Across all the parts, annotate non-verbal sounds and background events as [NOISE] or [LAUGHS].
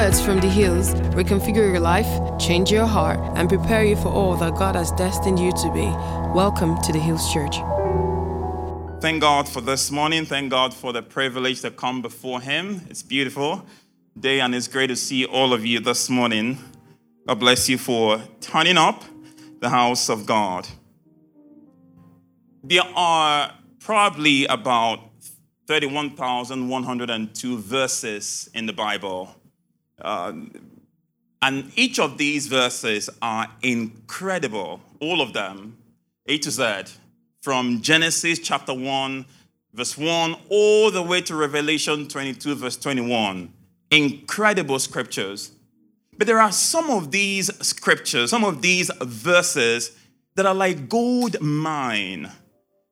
Words from the hills reconfigure your life, change your heart, and prepare you for all that God has destined you to be. Welcome to the Hills Church. Thank God for this morning. Thank God for the privilege to come before Him. It's beautiful day, and it's great to see all of you this morning. God bless you for turning up the house of God. There are probably about 31,102 verses in the Bible. Uh, and each of these verses are incredible, all of them, A to Z, from Genesis chapter 1, verse 1, all the way to Revelation 22, verse 21. Incredible scriptures. But there are some of these scriptures, some of these verses that are like gold mine.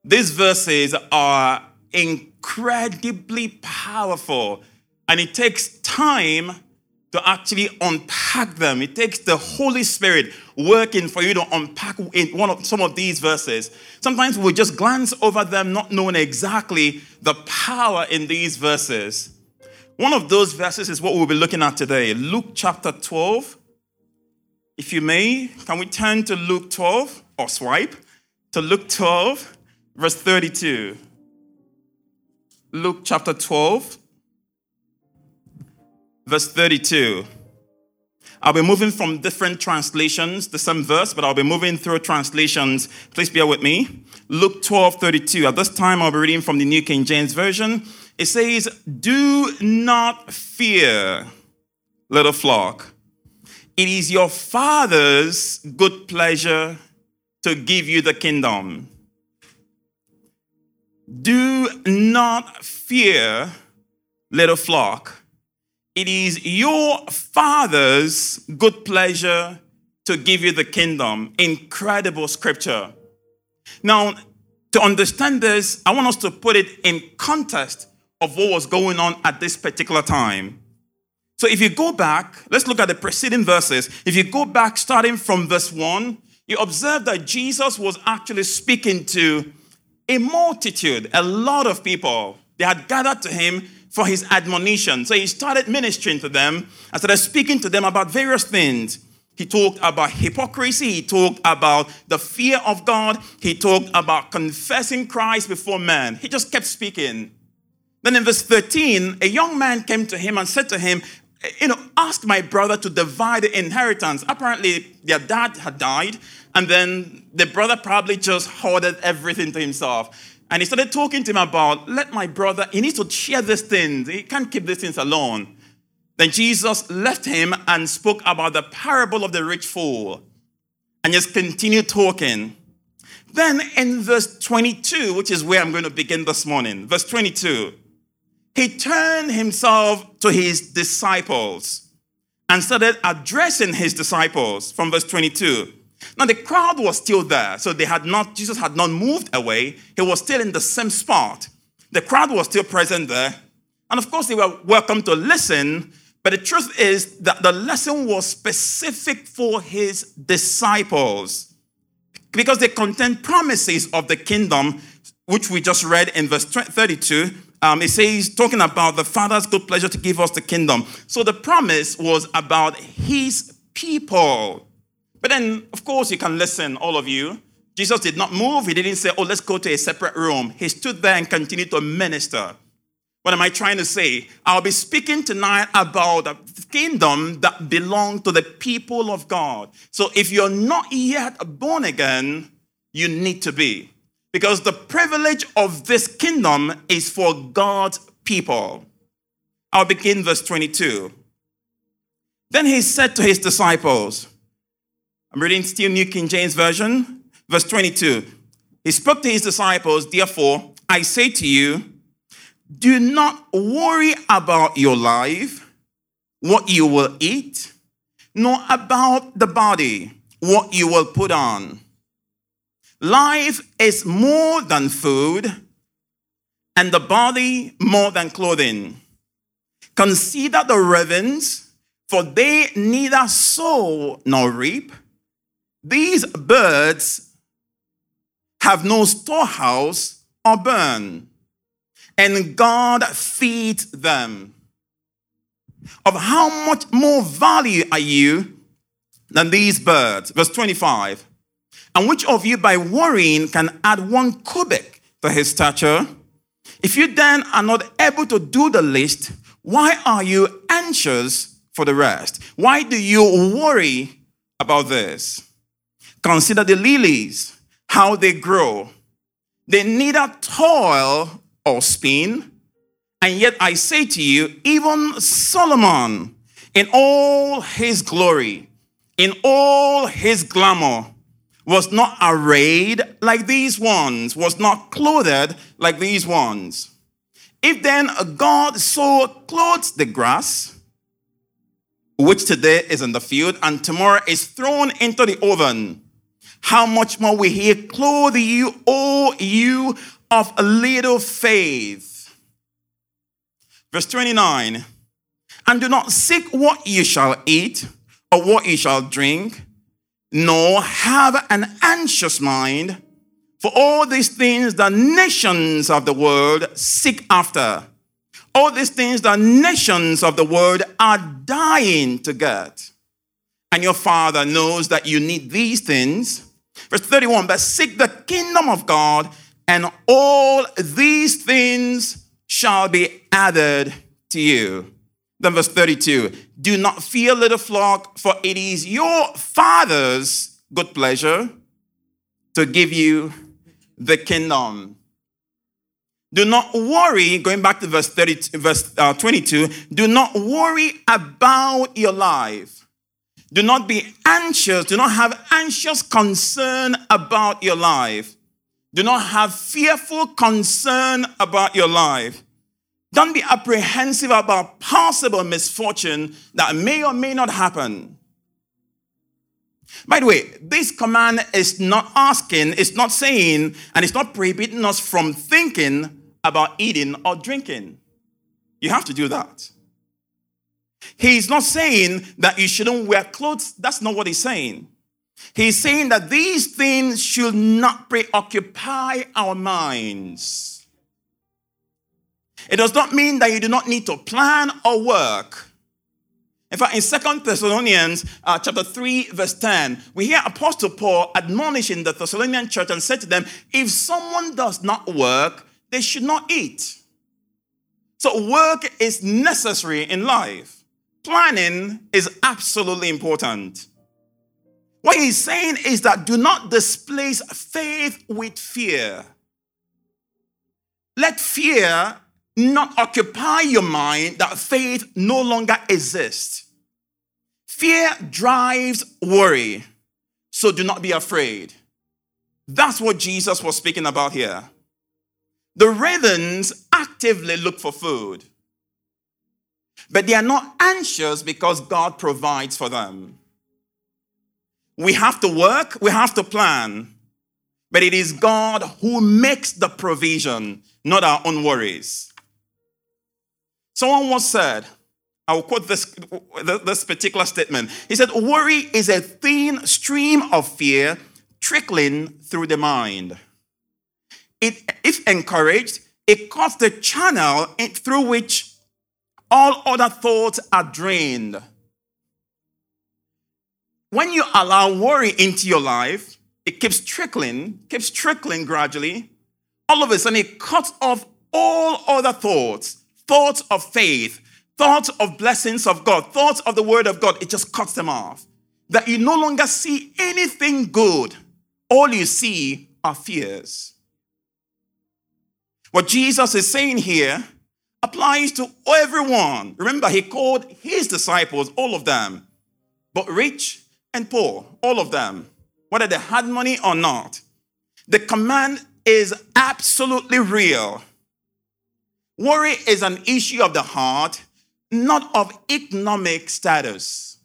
These verses are incredibly powerful, and it takes time to actually unpack them. It takes the Holy Spirit working for you to unpack one of some of these verses. Sometimes we just glance over them, not knowing exactly the power in these verses. One of those verses is what we'll be looking at today Luke chapter 12. If you may, can we turn to Luke 12 or swipe to Luke 12, verse 32? Luke chapter 12, verse 32. I'll be moving from different translations, the same verse, but I'll be moving through translations. Please bear with me. Luke 12, 32. At this time, I'll be reading from the New King James Version. It says, Do not fear, little flock. It is your Father's good pleasure to give you the kingdom. Do not fear, little flock. It is your Father's good pleasure to give you the kingdom. Incredible scripture. Now, to understand this, I want us to put it in context of what was going on at this particular time. So if you go back, let's look at the preceding verses. If you go back starting from verse 1, you observe that Jesus was actually speaking to a multitude, a lot of people. They had gathered to him for his admonition. So he started ministering to them and started speaking to them about various things. He talked about hypocrisy. He talked about the fear of God. He talked about confessing Christ before men. He just kept speaking. Then in verse 13, a young man came to him and said to him, You know, ask my brother to divide the inheritance. Apparently, their dad had died, and then the brother probably just hoarded everything to himself. And he started talking to him about, Let my brother, he needs to share these things. He can't keep these things alone. Then Jesus left him and spoke about the parable of the rich fool and just continued talking. Then in verse 22, which is where I'm going to begin this morning, verse 22 he turned himself to his disciples and started addressing his disciples from verse 22. Now the crowd was still there, so they had not, Jesus had not moved away. He was still in the same spot. The crowd was still present there. And of course, they were welcome to listen, but the truth is that the lesson was specific for his disciples because they contain promises of the kingdom, which we just read in verse 32 um, it says, talking about the Father's good pleasure to give us the kingdom. So the promise was about his people. But then, of course, you can listen, all of you. Jesus did not move. He didn't say, oh, let's go to a separate room. He stood there and continued to minister. What am I trying to say? I'll be speaking tonight about the kingdom that belongs to the people of God. So if you're not yet born again, you need to be. Because the privilege of this kingdom is for God's people. I'll begin verse 22. Then he said to his disciples, I'm reading still New King James Version, verse 22. He spoke to his disciples, Therefore, I say to you, do not worry about your life, what you will eat, nor about the body, what you will put on. Life is more than food, and the body more than clothing. Consider the ravens, for they neither sow nor reap. These birds have no storehouse or burn, and God feeds them. of how much more value are you than these birds? Verse 25. And which of you by worrying can add one cubit to his stature? If you then are not able to do the least, why are you anxious for the rest? Why do you worry about this? Consider the lilies, how they grow. They neither toil or spin. And yet I say to you, even Solomon, in all his glory, in all his glamour, was not arrayed like these ones, was not clothed like these ones. If then God so clothes the grass, which today is in the field and tomorrow is thrown into the oven, how much more will he clothe you, O you of a little faith? Verse 29 And do not seek what you shall eat or what you shall drink, nor have an anxious mind. For all these things the nations of the world seek after. All these things the nations of the world are dying to get. And your Father knows that you need these things. Verse 31 But seek the kingdom of God, and all these things shall be added to you. Then, verse 32 Do not fear, little flock, for it is your Father's good pleasure to give you the kingdom. Do not worry, going back to verse 30, verse uh, 22, do not worry about your life. Do not be anxious. Do not have anxious concern about your life. Do not have fearful concern about your life. Don't be apprehensive about possible misfortune that may or may not happen. By the way, this command is not asking, it's not saying, and it's not prohibiting us from thinking about eating or drinking. You have to do that. He's not saying that you shouldn't wear clothes. That's not what he's saying. He's saying that these things should not preoccupy our minds. It does not mean that you do not need to plan or work. In fact, in Second Thessalonians uh, chapter 3, verse 10, we hear Apostle Paul admonishing the Thessalonian church and said to them, if someone does not work, they should not eat. So work is necessary in life. Planning is absolutely important. What he's saying is that do not displace faith with fear. Let fear not occupy your mind that faith no longer exists. Fear drives worry, so do not be afraid. That's what Jesus was speaking about here. The ravens actively look for food, but they are not anxious because God provides for them. We have to work, we have to plan, but it is God who makes the provision, not our own worries. Someone once said, I will quote this, this particular statement. He said, Worry is a thin stream of fear trickling through the mind. It, if encouraged, it cuts the channel through which all other thoughts are drained. When you allow worry into your life, it keeps trickling, keeps trickling gradually. All of a sudden, it cuts off all other thoughts thoughts of faith, thoughts of blessings of God, thoughts of the word of God, it just cuts them off. That you no longer see anything good. All you see are fears. What Jesus is saying here applies to everyone. Remember, he called his disciples, all of them, but rich and poor, all of them, whether they had money or not. The command is absolutely real. Worry is an issue of the heart, not of economic status.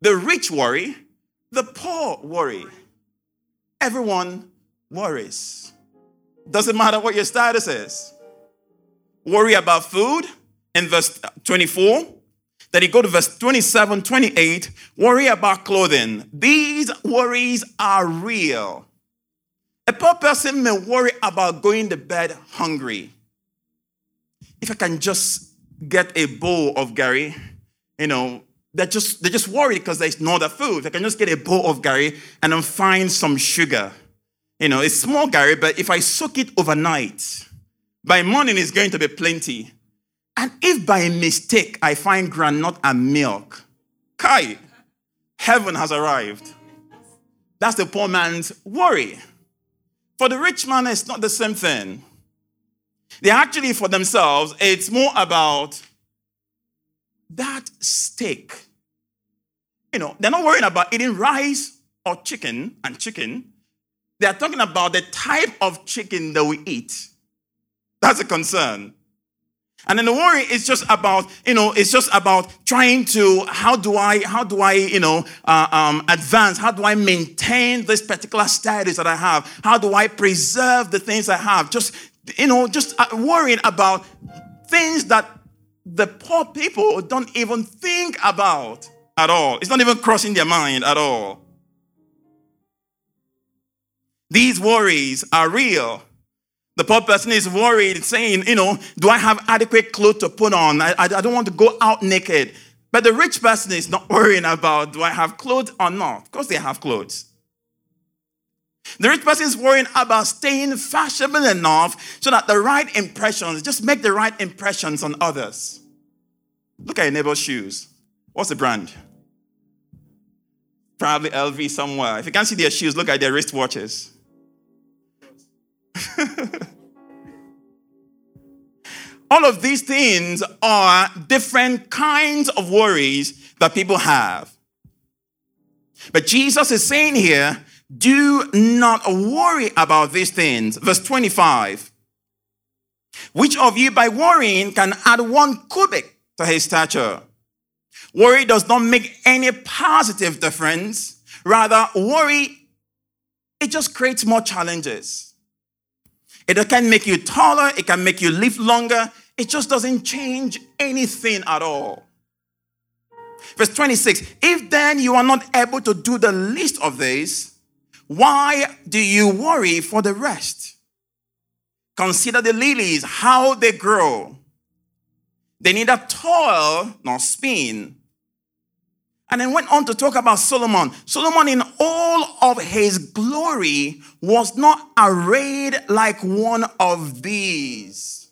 The rich worry, the poor worry. Everyone worries. Doesn't matter what your status is. Worry about food in verse 24. Then you go to verse 27, 28. Worry about clothing. These worries are real. A poor person may worry about going to bed hungry. If I can just get a bowl of garri, you know, they're just they're just worried because there's no other food. They can just get a bowl of garri and then find some sugar. You know, it's small garri, but if I soak it overnight, by morning it's going to be plenty. And if by mistake I find granite and milk, Kai, heaven has arrived. That's the poor man's worry. For the rich man, it's not the same thing. They actually, for themselves, it's more about that steak. You know, they're not worrying about eating rice or chicken and chicken. They're talking about the type of chicken that we eat. That's a concern. And then the worry is just about, you know, it's just about trying to, how do I, how do I, you know, uh, um, advance? How do I maintain this particular status that I have? How do I preserve the things I have? Just, you know, just uh, worrying about things that the poor people don't even think about at all. It's not even crossing their mind at all. These worries are real. The poor person is worried, saying, you know, do I have adequate clothes to put on? I, I, I don't want to go out naked. But the rich person is not [LAUGHS] worrying about, do I have clothes or not? Of course, they have clothes. The rich person is worrying about staying fashionable enough so that the right impressions, just make the right impressions on others. Look at your neighbor's shoes. What's the brand? Probably LV somewhere. If you can't see their shoes, look at their wristwatches. [LAUGHS] All of these things are different kinds of worries that people have. But Jesus is saying here, do not worry about these things. Verse 25. Which of you by worrying can add one cubit to his stature? Worry does not make any positive difference. Rather, worry, it just creates more challenges. It can make you taller, it can make you live longer. It just doesn't change anything at all. Verse 26 If then you are not able to do the least of these, why do you worry for the rest? Consider the lilies, how they grow. They neither toil nor spin. And then went on to talk about Solomon. Solomon, in all of his glory, was not arrayed like one of these.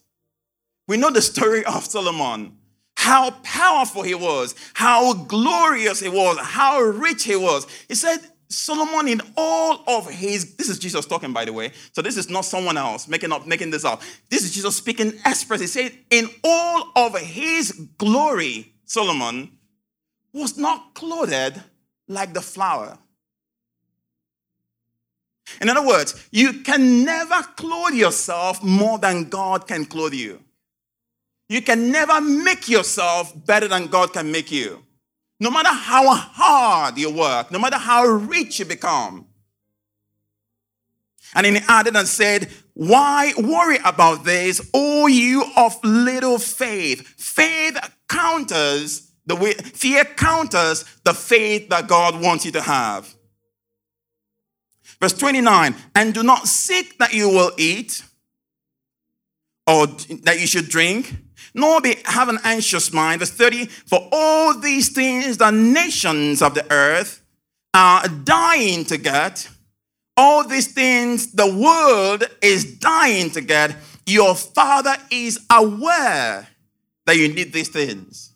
We know the story of Solomon, how powerful he was, how glorious he was, how rich he was. He said, Solomon, in all of his, this is Jesus talking, by the way. So this is not someone else making up, making this up. This is Jesus speaking express. He said, in all of his glory, Solomon was not clothed like the flower. In other words, you can never clothe yourself more than God can clothe you. You can never make yourself better than God can make you. No matter how hard you work, no matter how rich you become. And then he added and said, Why worry about this, O you of little faith? Faith counters the way, fear counters the faith that God wants you to have. Verse 29 And do not seek that you will eat or that you should drink, nor be, have an anxious mind. Verse 30 For all these things the nations of the earth are dying to get. All these things the world is dying to get. Your father is aware that you need these things.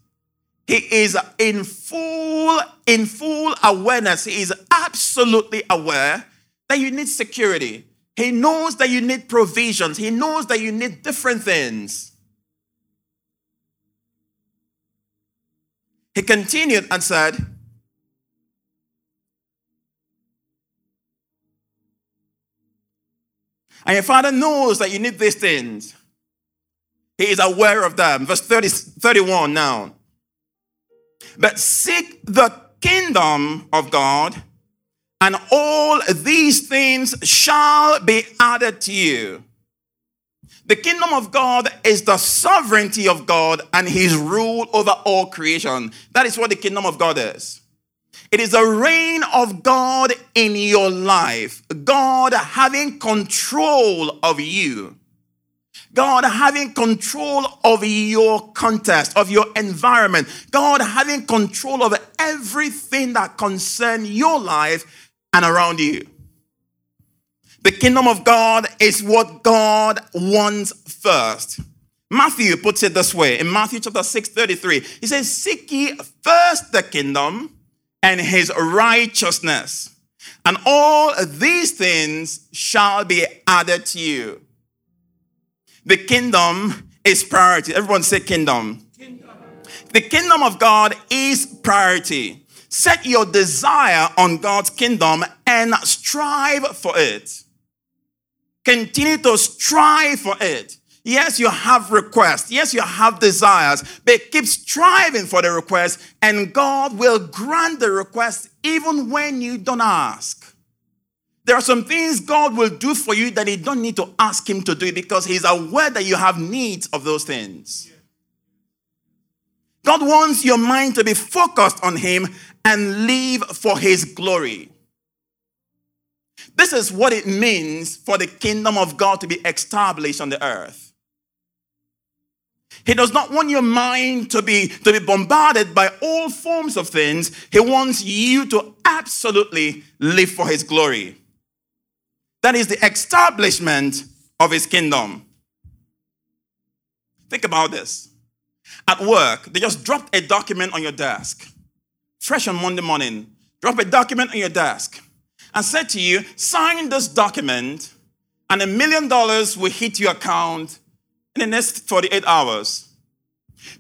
He is in full, in full awareness. He is absolutely aware that you need security. He knows that you need provisions. He knows that you need different things. He continued and said, And your father knows that you need these things. He is aware of them. Verse 30, 31 now. But seek the kingdom of God, and all these things shall be added to you. The kingdom of God is the sovereignty of God and his rule over all creation. That is what the kingdom of God is. It is a reign of God in your life, God having control of you. God having control of your context, of your environment, God having control of everything that concerns your life and around you. The kingdom of God is what God wants first. Matthew puts it this way in Matthew chapter 6 33. He says, Seek ye first the kingdom and his righteousness, and all these things shall be added to you. The kingdom is priority. Everyone say kingdom. kingdom. The kingdom of God is priority. Set your desire on God's kingdom and strive for it. Continue to strive for it. Yes, you have requests. Yes, you have desires, but keep striving for the request, and God will grant the request even when you don't ask. There are some things God will do for you that you don't need to ask Him to do because He's aware that you have needs of those things. God wants your mind to be focused on Him and live for His glory. This is what it means for the kingdom of God to be established on the earth. He does not want your mind to be, to be bombarded by all forms of things. He wants you to absolutely live for His glory. That is the establishment of his kingdom. Think about this. At work, they just dropped a document on your desk, fresh on Monday morning. Drop a document on your desk and said to you, sign this document, and a million dollars will hit your account in the next 48 hours.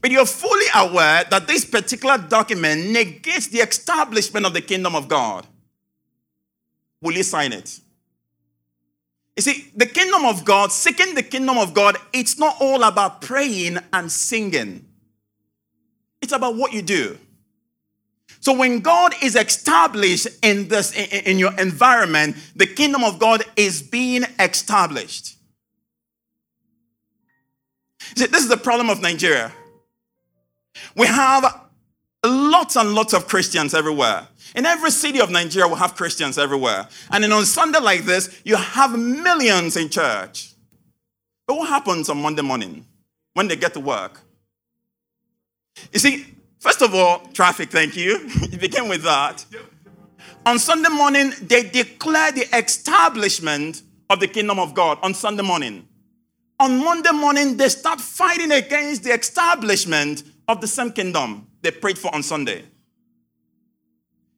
But you're fully aware that this particular document negates the establishment of the kingdom of God. Will you sign it? You see, the kingdom of God, seeking the kingdom of God, it's not all about praying and singing. It's about what you do. So when God is established in this in, your environment, the kingdom of God is being established. See, this is the problem of Nigeria. We have lots and lots of Christians everywhere. In every city of Nigeria, we have Christians everywhere. And then on Sunday like this, you have millions in church. But what happens on Monday morning when they get to work? You see, first of all, traffic, thank you. [LAUGHS] you begin with that. On Sunday morning, they declare the establishment of the kingdom of God on Sunday morning. On Monday morning, they start fighting against the establishment of the same kingdom they prayed for on Sunday.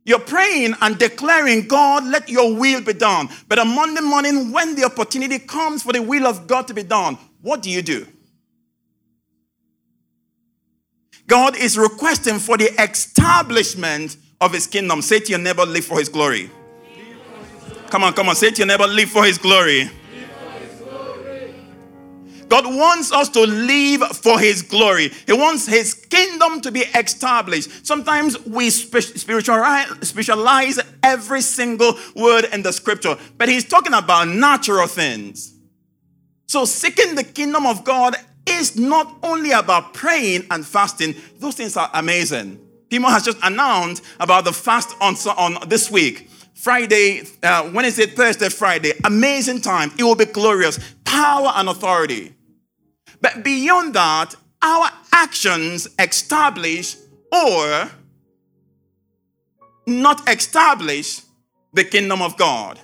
You're praying and declaring, God, let your will be done. But on Monday morning, when the opportunity comes for the will of God to be done, what do you do? God is requesting for the establishment of his kingdom. Say to your neighbor, live for his glory. Come on, come on. Say to your neighbor, live for his glory. God wants us to live for His glory. He wants His kingdom to be established. Sometimes we spiritualize every single word in the scripture, but He's talking about natural things. So, seeking the kingdom of God is not only about praying and fasting, those things are amazing. Timo has just announced about the fast on, on this week. Friday, uh, Wednesday, Thursday, Friday. Amazing time. It will be glorious. Power and authority. But beyond that, our actions establish or not establish the kingdom of God.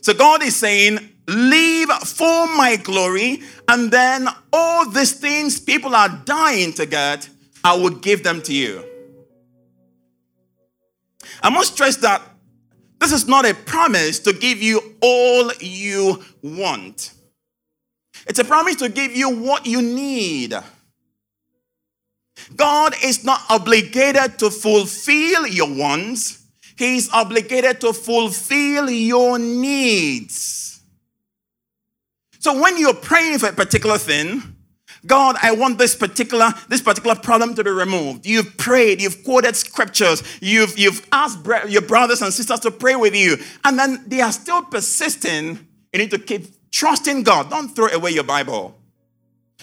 So God is saying, Leave for my glory, and then all these things people are dying to get, I will give them to you. I must stress that this is not a promise to give you all you want. It's a promise to give you what you need. God is not obligated to fulfill your wants, He is obligated to fulfill your needs. So when you're praying for a particular thing, God, I want this particular this particular problem to be removed. You've prayed, you've quoted scriptures, you've you've asked your brothers and sisters to pray with you, and then they are still persisting. You need to keep Trust in God. Don't throw away your Bible.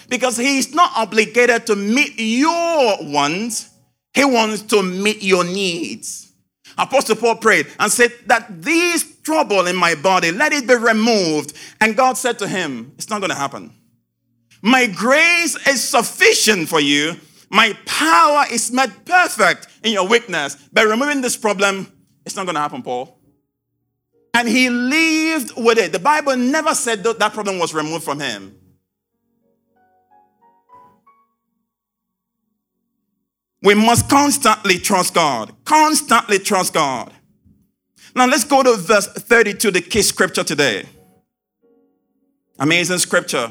Because He is not obligated to meet your wants, He wants to meet your needs. Apostle Paul prayed and said that these trouble in my body. Let it be removed. And God said to him, It's not going to happen. My grace is sufficient for you. My power is made perfect in your weakness. By removing this problem, it's not going to happen, Paul. And he lived with it. The Bible never said that, that problem was removed from him. We must constantly trust God. Constantly trust God. Now let's go to verse 32, the key scripture today. Amazing scripture.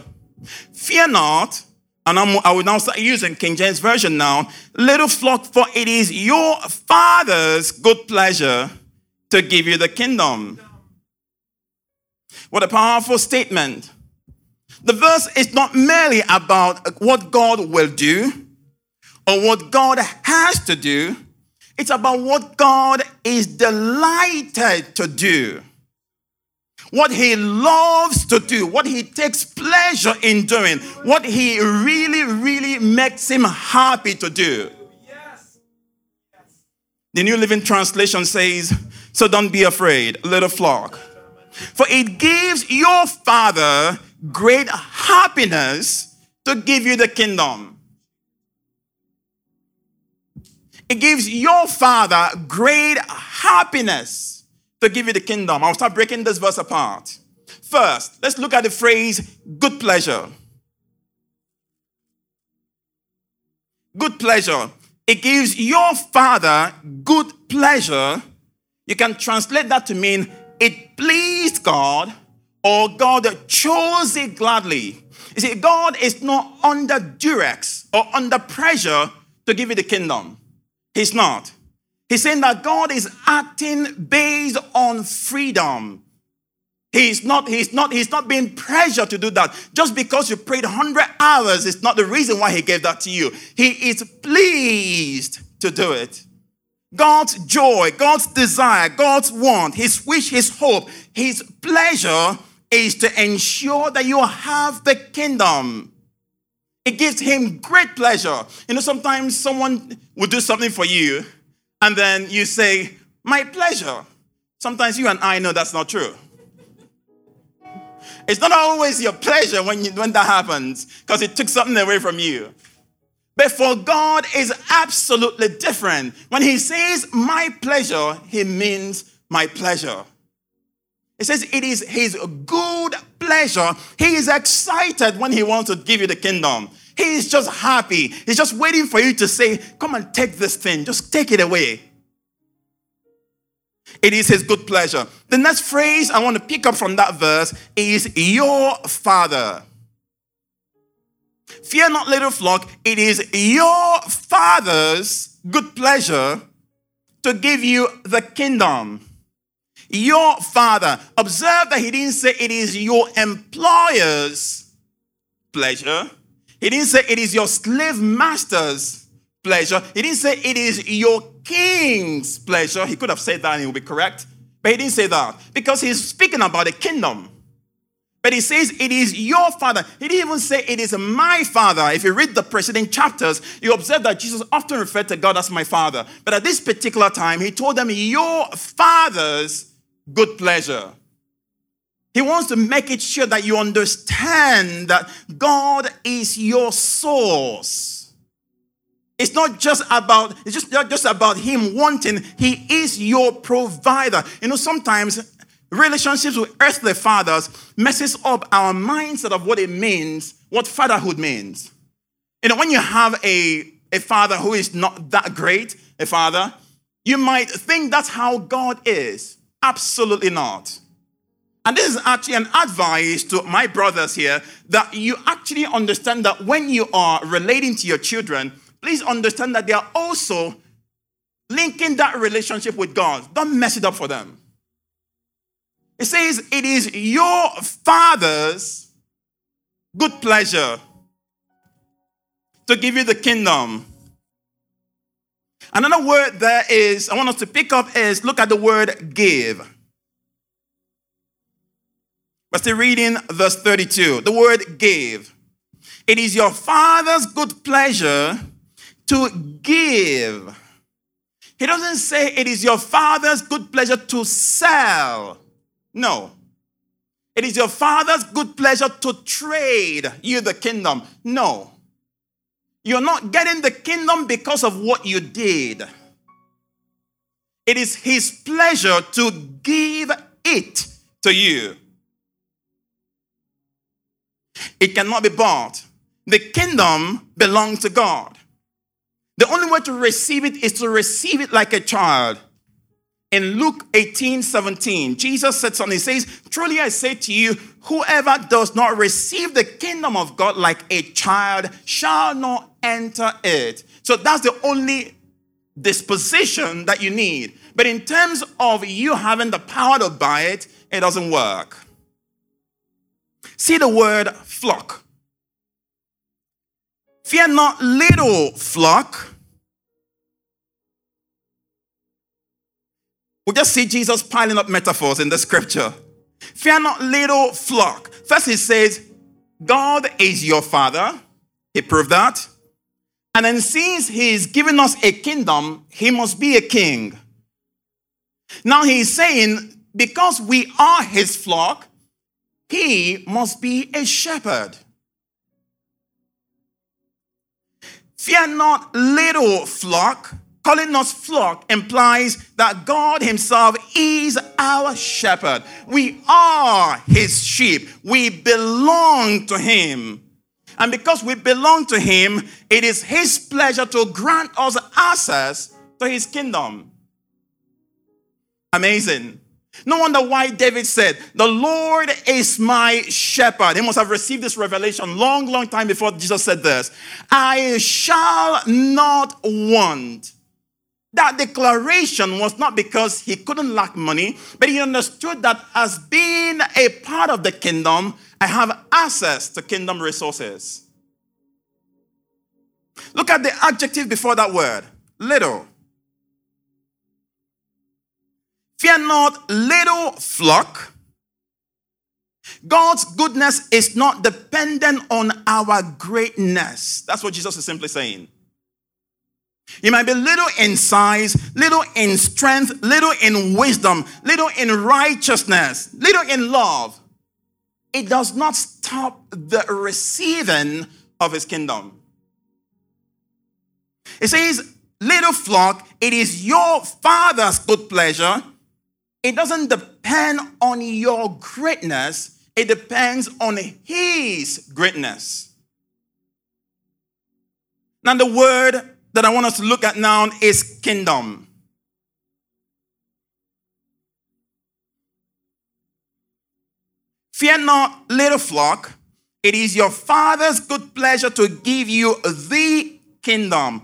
Fear not, and I'm, i will now start using King James Version now. Little flock, for it is your Father's good pleasure to give you the kingdom. What a powerful statement. The verse is not merely about what God will do or what God has to do, it's about what God is delighted to do. What he loves to do, what he takes pleasure in doing, what he really, really makes him happy to do. The New Living Translation says, So don't be afraid, little flock, for it gives your Father great happiness to give you the kingdom. It gives your Father great happiness to give you the kingdom. I'll start breaking this verse apart. First, let's look at the phrase good pleasure. Good pleasure. It gives your father good pleasure. You can translate that to mean it pleased God or God chose it gladly. You see, God is not under duress or under pressure to give you the kingdom. He's not. He's saying that God is acting based on freedom. He's not, he's not, he's not being pressured to do that. Just because you prayed 100 hours is not the reason why he gave that to you. He is pleased to do it. God's joy, God's desire, God's want, his wish, his hope, his pleasure is to ensure that you have the kingdom. It gives him great pleasure. You know, sometimes someone will do something for you and then you say, My pleasure. Sometimes you and I know that's not true. It's not always your pleasure when, you, when that happens because it took something away from you. But for God is absolutely different. When he says my pleasure, he means my pleasure. It says it is his good pleasure. He is excited when he wants to give you the kingdom. He is just happy. He's just waiting for you to say, Come and take this thing, just take it away. It is his good pleasure. The next phrase I want to pick up from that verse is your father. Fear not, little flock, it is your father's good pleasure to give you the kingdom. Your father. Observe that he didn't say it is your employer's pleasure. He didn't say it is your slave master's pleasure. He didn't say it is your king's pleasure. He could have said that and it would be correct. But he didn't say that because he's speaking about the kingdom. But he says it is your father. He didn't even say it is my father. If you read the preceding chapters, you observe that Jesus often referred to God as my father. But at this particular time, he told them, Your father's good pleasure. He wants to make it sure that you understand that God is your source. It's not just about, it's just not just about him wanting, he is your provider. You know, sometimes relationships with earthly fathers messes up our mindset of what it means, what fatherhood means. You know, when you have a, a father who is not that great, a father, you might think that's how God is. Absolutely not. And this is actually an advice to my brothers here that you actually understand that when you are relating to your children, please understand that they are also linking that relationship with God. Don't mess it up for them. It says, It is your Father's good pleasure to give you the kingdom. Another word there is, I want us to pick up is look at the word give. But still reading verse 32. The word gave. It is your father's good pleasure to give. He doesn't say it is your father's good pleasure to sell. No. It is your father's good pleasure to trade you the kingdom. No. You're not getting the kingdom because of what you did. It is his pleasure to give it to you. It cannot be bought. The kingdom belongs to God. The only way to receive it is to receive it like a child. In Luke 18 17, Jesus said something. He says, Truly I say to you, whoever does not receive the kingdom of God like a child shall not enter it. So that's the only disposition that you need. But in terms of you having the power to buy it, it doesn't work. See the word flock. Fear not, little flock. We just see Jesus piling up metaphors in the scripture. Fear not, little flock. First, he says, God is your father. He proved that. And then, since he's given us a kingdom, he must be a king. Now, he's saying, because we are his flock, he must be a shepherd. Fear not, little flock. Calling us flock implies that God Himself is our shepherd. We are His sheep. We belong to Him. And because we belong to Him, it is His pleasure to grant us access to His kingdom. Amazing. No wonder why David said, The Lord is my shepherd. He must have received this revelation long, long time before Jesus said this. I shall not want. That declaration was not because he couldn't lack money, but he understood that as being a part of the kingdom, I have access to kingdom resources. Look at the adjective before that word little. Fear not, little flock. God's goodness is not dependent on our greatness. That's what Jesus is simply saying. You might be little in size, little in strength, little in wisdom, little in righteousness, little in love. It does not stop the receiving of his kingdom. It says, Little flock, it is your father's good pleasure it doesn't depend on your greatness, it depends on His greatness. Now, the word that I want us to look at now is kingdom. Fear not, little flock. It is your Father's good pleasure to give you the kingdom.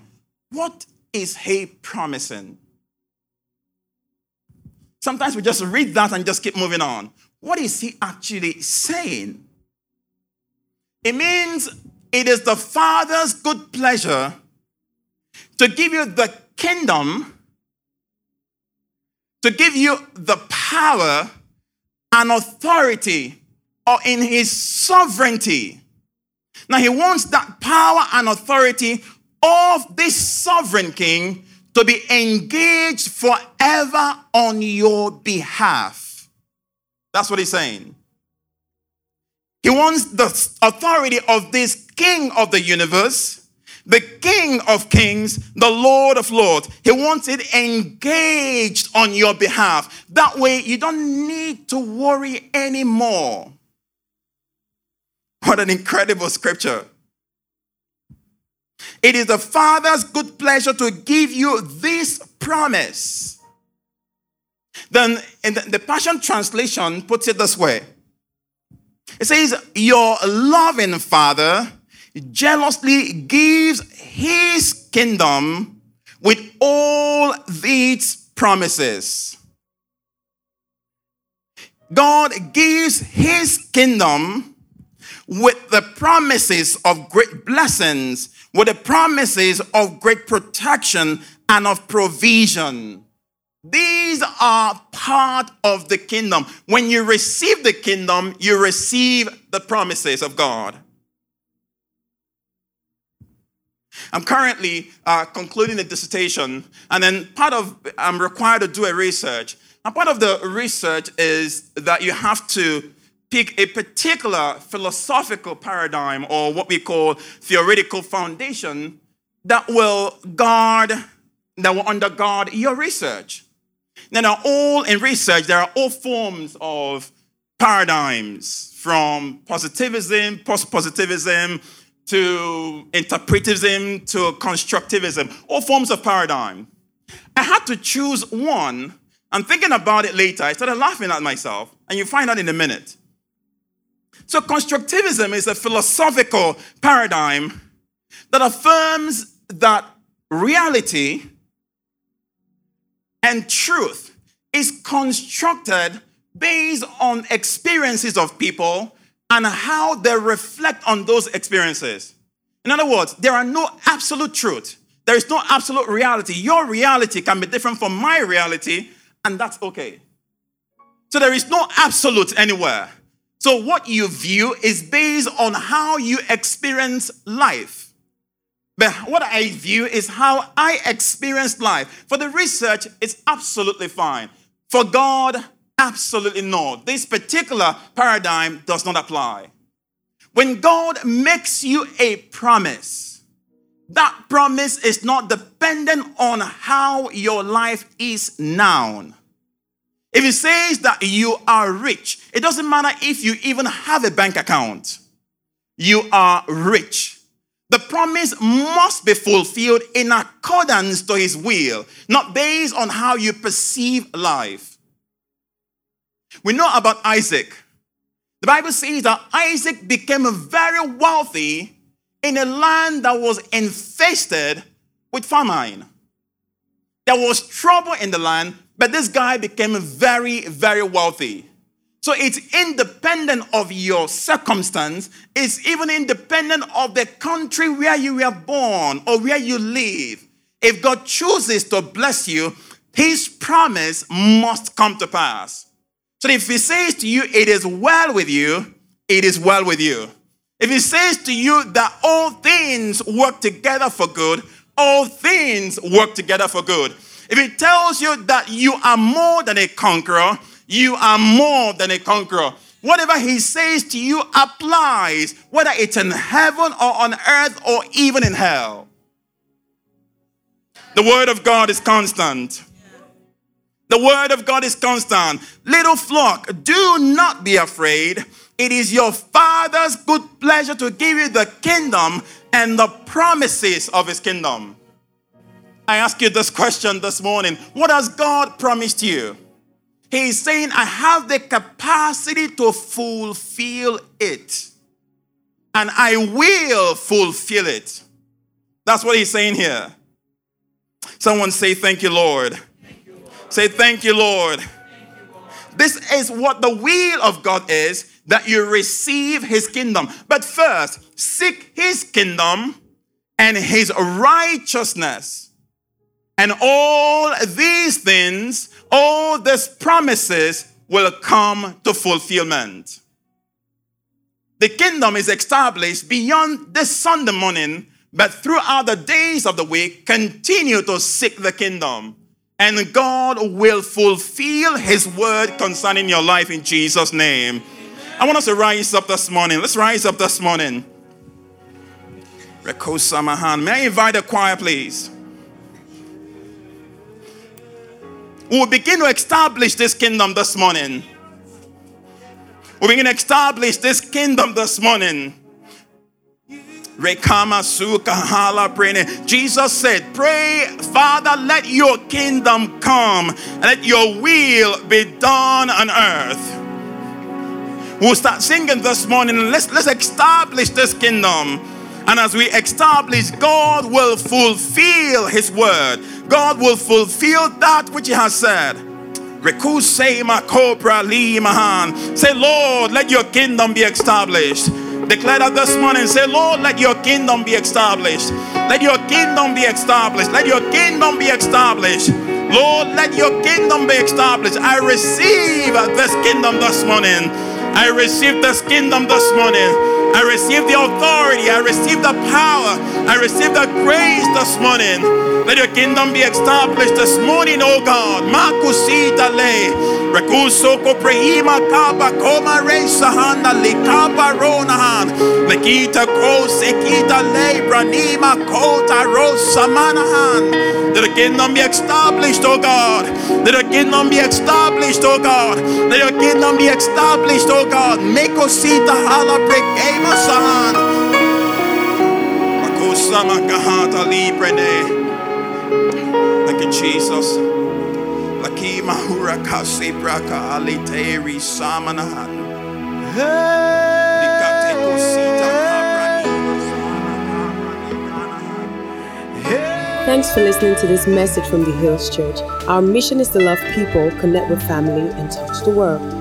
What is He promising? Sometimes we just read that and just keep moving on. What is he actually saying? It means it is the Father's good pleasure to give you the kingdom, to give you the power and authority or in his sovereignty. Now, he wants that power and authority of this sovereign king to be engaged forever on your behalf. That's what he's saying. He wants the authority of this king of the universe, the king of kings, the lord of lords. He wants it engaged on your behalf. That way, you don't need to worry anymore. What an incredible scripture. It is the Father's good pleasure to give you this promise. Then the Passion Translation puts it this way it says, Your loving Father jealously gives his kingdom with all its promises. God gives his kingdom with the promises of great blessings with the promises of great protection and of provision. These are part of the kingdom. When you receive the kingdom, you receive the promises of God. I'm currently uh, concluding a dissertation, and then part of I'm required to do a research. And part of the research is that you have to pick a particular philosophical paradigm or what we call theoretical foundation that will guard, that will undergird your research. Now, all in research, there are all forms of paradigms from positivism, post positivism, to interpretism, to constructivism, all forms of paradigm. I had to choose one. I'm thinking about it later. I started laughing at myself, and you find out in a minute. So, constructivism is a philosophical paradigm that affirms that reality and truth is constructed based on experiences of people and how they reflect on those experiences. In other words, there are no absolute truth. There is no absolute reality. Your reality can be different from my reality, and that's okay. So there is no absolute anywhere. So, what you view is based on how you experience life. But what I view is how I experience life. For the research, it's absolutely fine. For God, absolutely not. This particular paradigm does not apply. When God makes you a promise, that promise is not dependent on how your life is now. If He says that you are rich, it doesn't matter if you even have a bank account. You are rich. The promise must be fulfilled in accordance to his will, not based on how you perceive life. We know about Isaac. The Bible says that Isaac became very wealthy in a land that was infested with famine. There was trouble in the land, but this guy became very, very wealthy. So it's independent of your circumstance. It's even independent of the country where you were born or where you live. If God chooses to bless you, his promise must come to pass. So if he says to you, it is well with you, it is well with you. If he says to you that all things work together for good, all things work together for good. If he tells you that you are more than a conqueror, you are more than a conqueror. Whatever he says to you applies, whether it's in heaven or on earth or even in hell. The word of God is constant. The word of God is constant. Little flock, do not be afraid. It is your Father's good pleasure to give you the kingdom and the promises of his kingdom. I ask you this question this morning What has God promised you? He's saying, I have the capacity to fulfill it. And I will fulfill it. That's what he's saying here. Someone say, Thank you, Lord. Say, Thank you, Lord. Thank you, Lord. This is what the will of God is that you receive his kingdom. But first, seek his kingdom and his righteousness and all these things, all these promises will come to fulfillment. The kingdom is established beyond this Sunday morning, but throughout the days of the week, continue to seek the kingdom. And God will fulfill his word concerning your life in Jesus' name. I want us to rise up this morning. Let's rise up this morning. May I invite the choir, please? We will begin to establish this kingdom this morning. We begin to establish this kingdom this morning. Jesus said, Pray, Father, let your kingdom come, let your will be done on earth. We'll start singing this morning. Let's, let's establish this kingdom. And as we establish, God will fulfill His word. God will fulfill that which He has said. Reku say makopra limahan. Say, Lord, let your kingdom be established. Declare that this morning. Say, Lord, let your kingdom be established. Let your kingdom be established. Let your kingdom be established. Lord, let your kingdom be established. I receive this kingdom this morning. I receive this kingdom this morning. I receive the authority. I receive the power. I receive the grace this morning. Let your kingdom be established this morning, oh God. Makusita le. Recurso coprehima kaba koma resa handa likaba ronahan. Lekita ko sekita le branima kota rosa manahan. Let the kingdom be established, oh God. Let the kingdom be established, oh God. Let your kingdom be established, oh God. Make us see the hala brekema sahan. Makosama kahata librene. Thank you, Jesus. Laki mahura kasi braka aliteri samanahan. Samanahan. Thanks for listening to this message from the Hills Church. Our mission is to love people, connect with family, and touch the world.